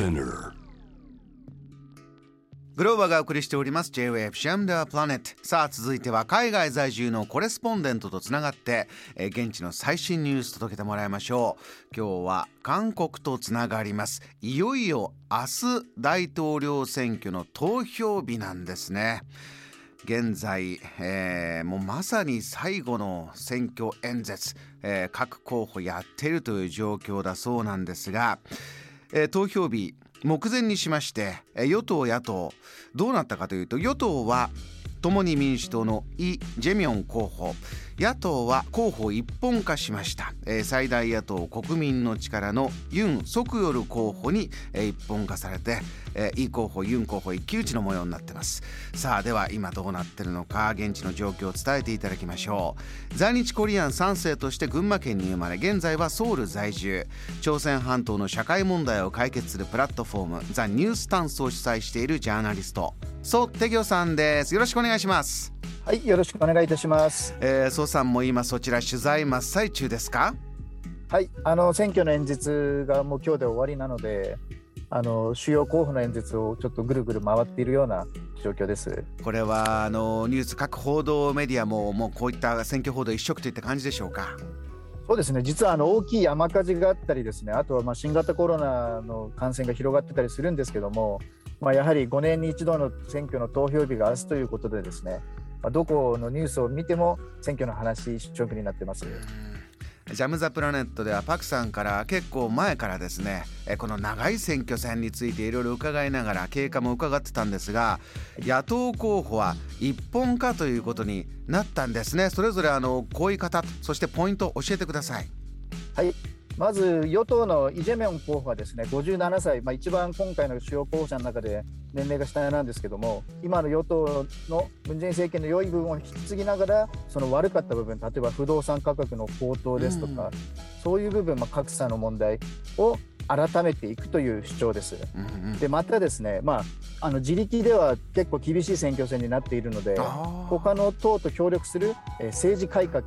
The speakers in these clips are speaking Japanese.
Spinner. グローバーがお送りしております。J-Wave シャムダープラネットさあ続いては海外在住のコレスポンデントとつながって、えー現地の最新ニュース届けてもらいましょう。今日は韓国とつながります。いよいよ明日大統領選挙の投票日なんですね。現在、えーもうまさに最後の選挙演説、えー各候補やってるという状況だそうなんですが、えー投票日目前にしまして与党野党どうなったかというと与党は共に民主党のイ・ジェミョン候補。野党は候補一本化しました、えー最大野党国民の力のユン・ソクヨル候補に、えー一本化されて、えーイ候補ユン候補一騎打ちの模様になってます。さあでは今どうなってるのか現地の状況を伝えていただきましょう。在日コリアン3世として群馬県に生まれ現在はソウル在住。朝鮮半島の社会問題を解決するプラットフォームザ・ニュースタンスを主催しているジャーナリストソ・テギョさんです。よろしくお願いします。はい、よろしくお願いいたします。えー、ソさんも今そちら取材真っ最中ですか？はい、あの選挙の演説がもう今日で終わりなので、あの主要候補の演説をちょっとぐるぐる回っているような状況です。これはあのニュース各報道メディアももうこういった選挙報道一色といった感じでしょうか？そうですね、実はあの大きい山火事があったりですね、あとはまあ新型コロナの感染が広がってたりするんですけども、まあ、やはり5年に一度の選挙の投票日が明日ということでですね、まあ、どこのニュースを見ても選挙の話一色になってます。ジャム・ザ・プラネットではパクさんから結構前からですねえこの長い選挙戦についていろいろ伺いながら経過も伺ってたんですが野党候補は一本化ということになったんですね。それぞれあのこういう方そしてポイント教えてください。はい、まず与党のイ・ジェミョン候補はですね57歳、まあ、一番今回の主要候補者の中で年齢が下なんですけども今の与党のムン・ジェイン政権の良い部分を引き継ぎながらその悪かった部分例えば不動産価格の高騰ですとか、そういう部分、まあ、格差の問題を改めていくという主張です。うんうんでまたですね、まあ、あの自力では結構厳しい選挙戦になっているので他の党と協力する、えー政治改革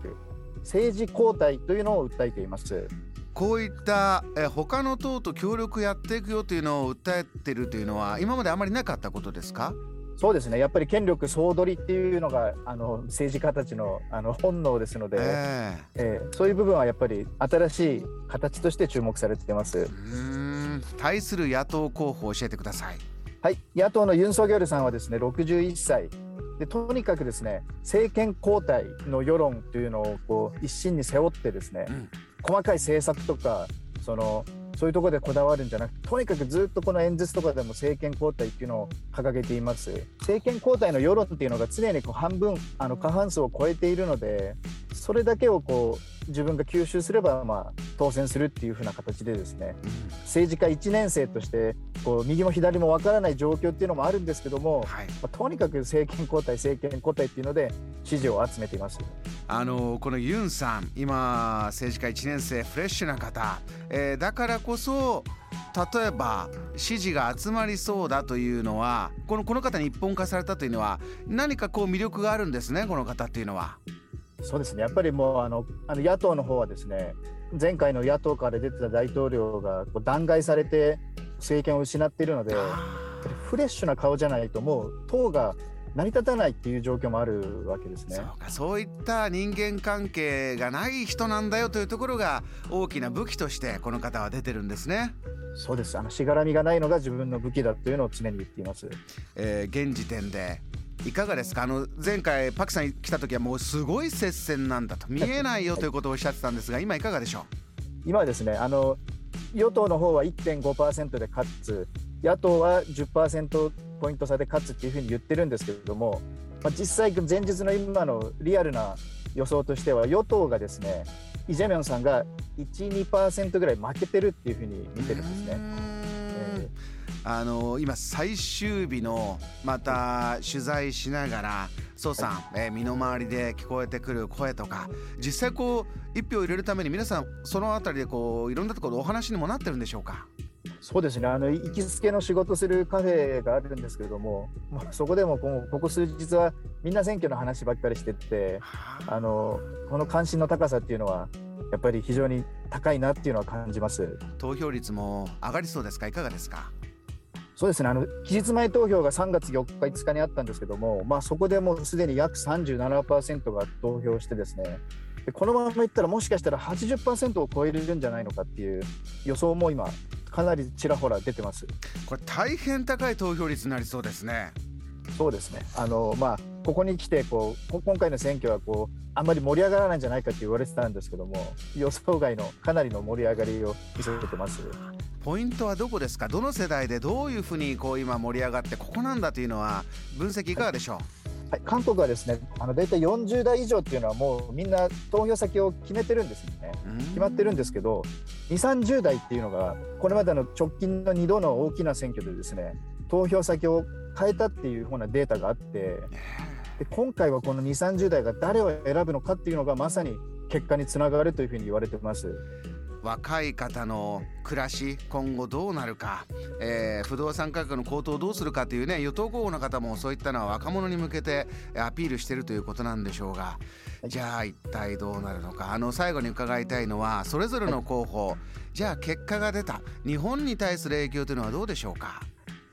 政治交代というのを訴えています。こういったえ他の党と協力やっていくよというのを訴えてるというのは今まであまりなかったことですか？そうですね。やっぱり権力総取りっていうのがあの政治家たちのあの本能ですので、ええ。ーそういう部分はやっぱり新しい形として注目されています。対する野党候補を教えてください。はい、野党のユン・ソギョルさんはですね61歳。でとにかくですね政権交代の世論というのをこう一身に背負ってですね、うん細かい政策とかそのそういうところでこだわるんじゃなくてとにかくずっとこの演説とかでも政権交代っていうのを掲げています。政権交代の世論っていうのが常にこう半分あの過半数を超えているのでそれだけをこう自分が吸収すればまあ当選するっていう風な形でですね。政治家1年生としてこう右も左もわからない状況っていうのもあるんですけども、はいまあとにかく政権交代政権交代っていうので支持を集めています。あのこのユンさん今政治家1年生フレッシュな方、えーだからこそ例えば支持が集まりそうだというのはこのこの方に一本化されたというのは何かこう魅力があるんですねこの方っていうのは。そうですねやっぱりもうあのあの野党の方はですね前回の野党から出てた大統領がこう弾劾されて政権を失っているのでフレッシュな顔じゃないともう党が成り立たないっていう状況もあるわけですねそう。かそういった人間関係がない人なんだよというところが大きな武器としてこの方は出てるんですね。そうですあのしがらみがないのが自分の武器だというのを常に言っています。えー現時点でいかがですか？あの前回パクさん来た時はもうすごい接戦なんだと見えないよということをおっしゃってたんですが今いかがでしょ今はですねあの与党の方は1.5%で勝つ。野党は10%ポイント差で勝つっていうふうに言ってるんですけれども、まあ、実際前日の今のリアルな予想としては与党がですねイ・ジェミョンさんが12%ぐらい負けてるっていうふうにう見てるんですね。あの今最終日のまた取材しながらそうさん、えー身の回りで聞こえてくる声とか実際こう一票入れるために皆さんそのあたりでこういろんなところでお話にもなってるんでしょうか？そうですね。あの行きつけの仕事するカフェがあるんですけれども、まあ、そこでもここ数日はみんな選挙の話ばっかりしててあのこの関心の高さっていうのはやっぱり非常に高いなっていうのは感じます。投票率も上がりそうですか？いかがですか？そうですね。あの期日前投票が3月4日、5日にあったんですけども、まあ、そこでもうすでに約37%が投票してですねでこのままいったらもしかしたら80%を超えるんじゃないのかっていう予想も今かなりちらほら出てます。これ大変高い投票率になりそうですね。そうですね。あのまあここに来てこう今回の選挙はこうあんまり盛り上がらないんじゃないかって言われてたんですけども予想外のかなりの盛り上がりを見せてますポイントはどこですか？どの世代でどういうふうにこう今盛り上がってここなんだというのは分析いかがでしょう、はい、韓国はですねあの大体40代以上っていうのはもうみんな投票先を決めてるんですよね。決まってるんですけど2 3 0代っていうのがこれまでの直近の2度の大きな選挙でですね投票先を変えたっていうふうなデータがあってで今回はこの2 3 0代が誰を選ぶのかっていうのがまさに結果につながるというふうに言われてます。若い方の暮らし今後どうなるか、えー、不動産価格の高騰をどうするかというね与党候補の方もそういったのは若者に向けてアピールしているということなんでしょうが。じゃあ一体どうなるのか。あの最後に伺いたいのはそれぞれの候補。じゃあ結果が出た。日本に対する影響というのはどうでしょうか。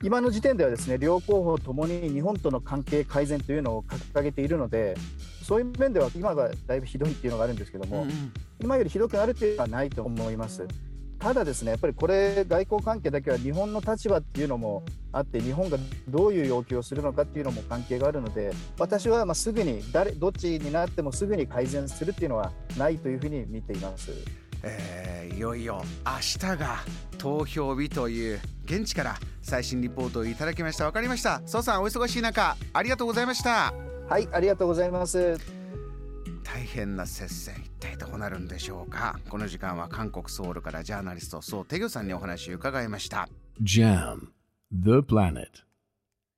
今の時点ではですね両候補ともに日本との関係改善というのを掲げているのでそういう面では今がだいぶひどいっていうのがあるんですけども、うんうん、今よりひどくなるというのはないと思います。ただですねやっぱりこれ外交関係だけは日本の立場っていうのもあって日本がどういう要求をするのかっていうのも関係があるので私はまあすぐに誰どっちになってもすぐに改善するっていうのはないというふうに見ています。えー、いよいよ明日が投票日という現地から最新リポートをいただきました分かりました蘇さんお忙しい中ありがとうございましたはいありがとうございます。大変な接戦一体どうなるんでしょうか。この時間は韓国ソウルからジャーナリストソウテギョさんにお話を伺いました。JAM The Planet